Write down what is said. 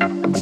up.